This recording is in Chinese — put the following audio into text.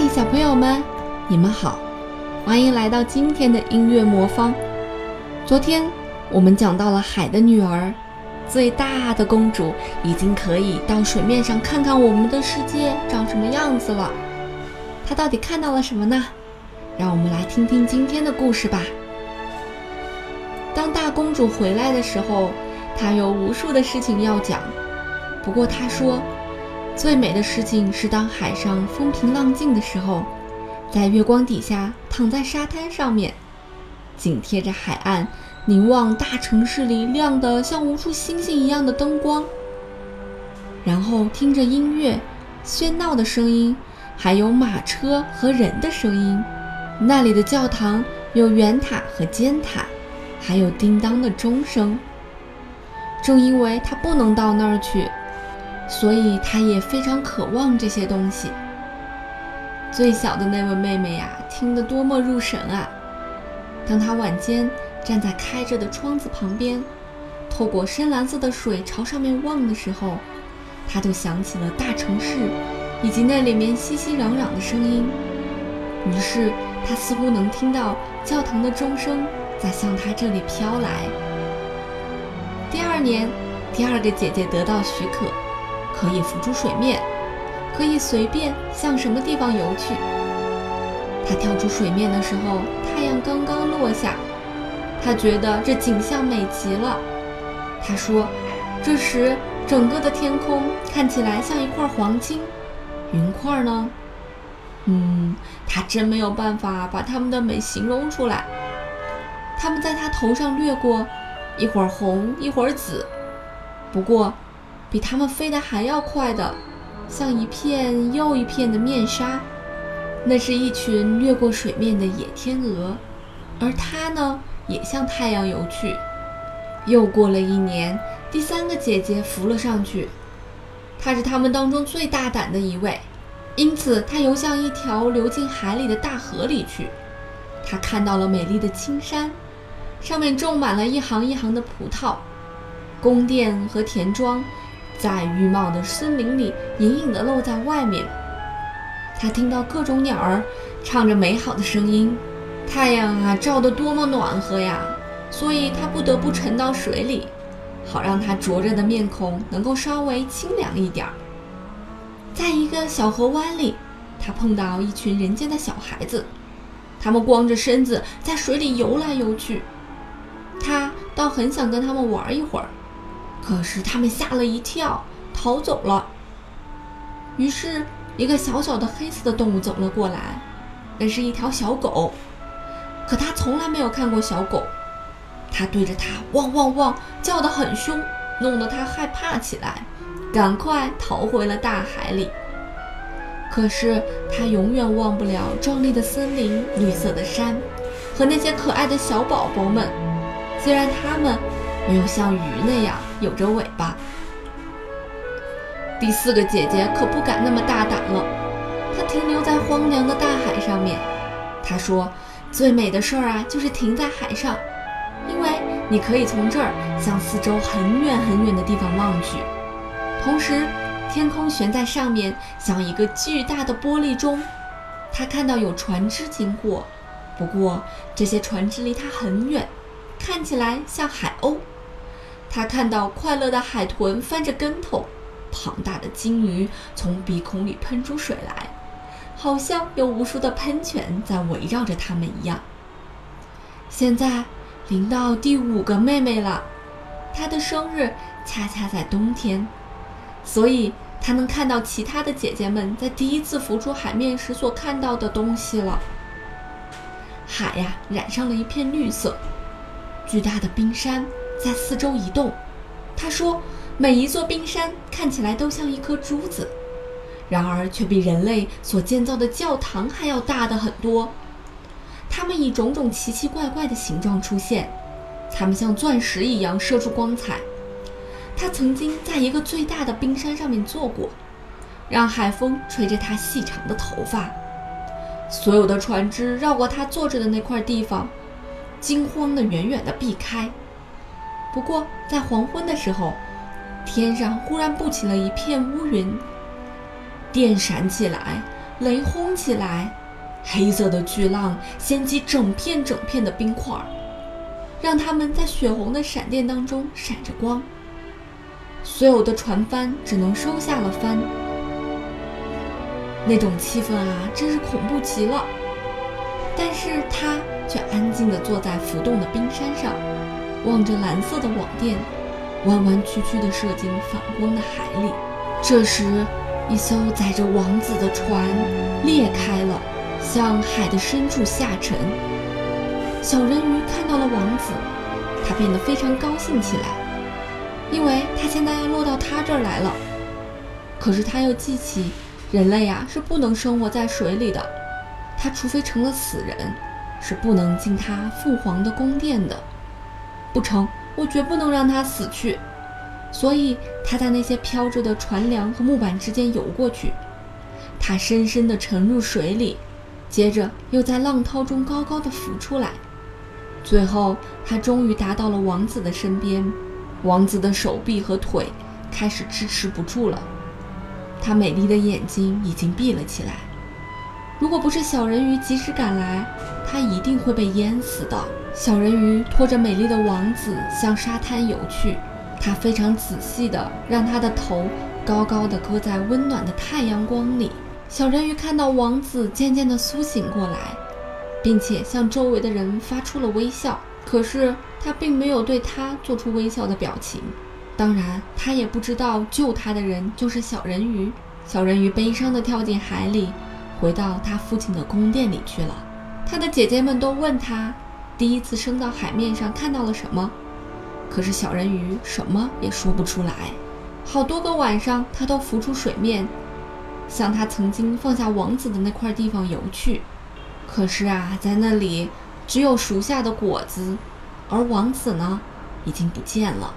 嗨，小朋友们，你们好，欢迎来到今天的音乐魔方。昨天我们讲到了海的女儿，最大的公主已经可以到水面上看看我们的世界长什么样子了。她到底看到了什么呢？让我们来听听今天的故事吧。当大公主回来的时候，她有无数的事情要讲。不过她说。最美的事情是，当海上风平浪静的时候，在月光底下躺在沙滩上面，紧贴着海岸，凝望大城市里亮得像无数星星一样的灯光，然后听着音乐、喧闹的声音，还有马车和人的声音。那里的教堂有圆塔和尖塔，还有叮当的钟声。正因为他不能到那儿去。所以，她也非常渴望这些东西。最小的那位妹妹呀，听得多么入神啊！当她晚间站在开着的窗子旁边，透过深蓝色的水朝上面望的时候，她就想起了大城市以及那里面熙熙攘攘的声音。于是，她似乎能听到教堂的钟声在向她这里飘来。第二年，第二个姐姐得到许可。可以浮出水面，可以随便向什么地方游去。他跳出水面的时候，太阳刚刚落下，他觉得这景象美极了。他说：“这时整个的天空看起来像一块黄金，云块呢？嗯，他真没有办法把它们的美形容出来。它们在他头上掠过，一会儿红，一会儿紫。不过……”比它们飞得还要快的，像一片又一片的面纱，那是一群掠过水面的野天鹅，而它呢，也向太阳游去。又过了一年，第三个姐姐浮了上去，她是他们当中最大胆的一位，因此她游向一条流进海里的大河里去。她看到了美丽的青山，上面种满了一行一行的葡萄，宫殿和田庄。在郁茂的森林里，隐隐地露在外面。他听到各种鸟儿唱着美好的声音。太阳啊，照得多么暖和呀！所以他不得不沉到水里，好让他灼热的面孔能够稍微清凉一点儿。在一个小河湾里，他碰到一群人间的小孩子，他们光着身子在水里游来游去。他倒很想跟他们玩一会儿。可是他们吓了一跳，逃走了。于是，一个小小的黑色的动物走了过来，那是一条小狗。可他从来没有看过小狗，他对着它汪汪汪叫得很凶，弄得它害怕起来，赶快逃回了大海里。可是他永远忘不了壮丽的森林、绿色的山和那些可爱的小宝宝们，虽然他们。没有像鱼那样有着尾巴。第四个姐姐可不敢那么大胆了，她停留在荒凉的大海上面。她说：“最美的事儿啊，就是停在海上，因为你可以从这儿向四周很远很远的地方望去，同时天空悬在上面，像一个巨大的玻璃钟。她看到有船只经过，不过这些船只离她很远，看起来像海鸥。”他看到快乐的海豚翻着跟头，庞大的鲸鱼从鼻孔里喷出水来，好像有无数的喷泉在围绕着他们一样。现在临到第五个妹妹了，她的生日恰恰在冬天，所以她能看到其他的姐姐们在第一次浮出海面时所看到的东西了。海呀，染上了一片绿色，巨大的冰山。在四周移动，他说：“每一座冰山看起来都像一颗珠子，然而却比人类所建造的教堂还要大的很多。它们以种种奇奇怪怪的形状出现，它们像钻石一样射出光彩。他曾经在一个最大的冰山上面坐过，让海风吹着他细长的头发。所有的船只绕过他坐着的那块地方，惊慌地远远地避开。”不过，在黄昏的时候，天上忽然布起了一片乌云，电闪起来，雷轰起来，黑色的巨浪掀起整片整片的冰块，让他们在血红的闪电当中闪着光。所有的船帆只能收下了帆，那种气氛啊，真是恐怖极了。但是他却安静地坐在浮动的冰山上，望着蓝色的网垫弯弯曲曲地射进反光的海里。这时，一艘载着王子的船裂开了，向海的深处下沉。小人鱼看到了王子，他变得非常高兴起来。因为他现在要落到他这儿来了，可是他又记起，人类呀是不能生活在水里的，他除非成了死人，是不能进他父皇的宫殿的。不成，我绝不能让他死去。所以他在那些飘着的船梁和木板之间游过去，他深深地沉入水里，接着又在浪涛中高高的浮出来，最后他终于达到了王子的身边。王子的手臂和腿开始支持不住了，他美丽的眼睛已经闭了起来。如果不是小人鱼及时赶来，他一定会被淹死的。小人鱼拖着美丽的王子向沙滩游去，他非常仔细地让他的头高高的搁在温暖的太阳光里。小人鱼看到王子渐渐地苏醒过来，并且向周围的人发出了微笑。可是他并没有对他做出微笑的表情，当然，他也不知道救他的人就是小人鱼。小人鱼悲伤地跳进海里，回到他父亲的宫殿里去了。他的姐姐们都问他，第一次升到海面上看到了什么，可是小人鱼什么也说不出来。好多个晚上，他都浮出水面，向他曾经放下王子的那块地方游去，可是啊，在那里。只有熟下的果子，而王子呢，已经不见了。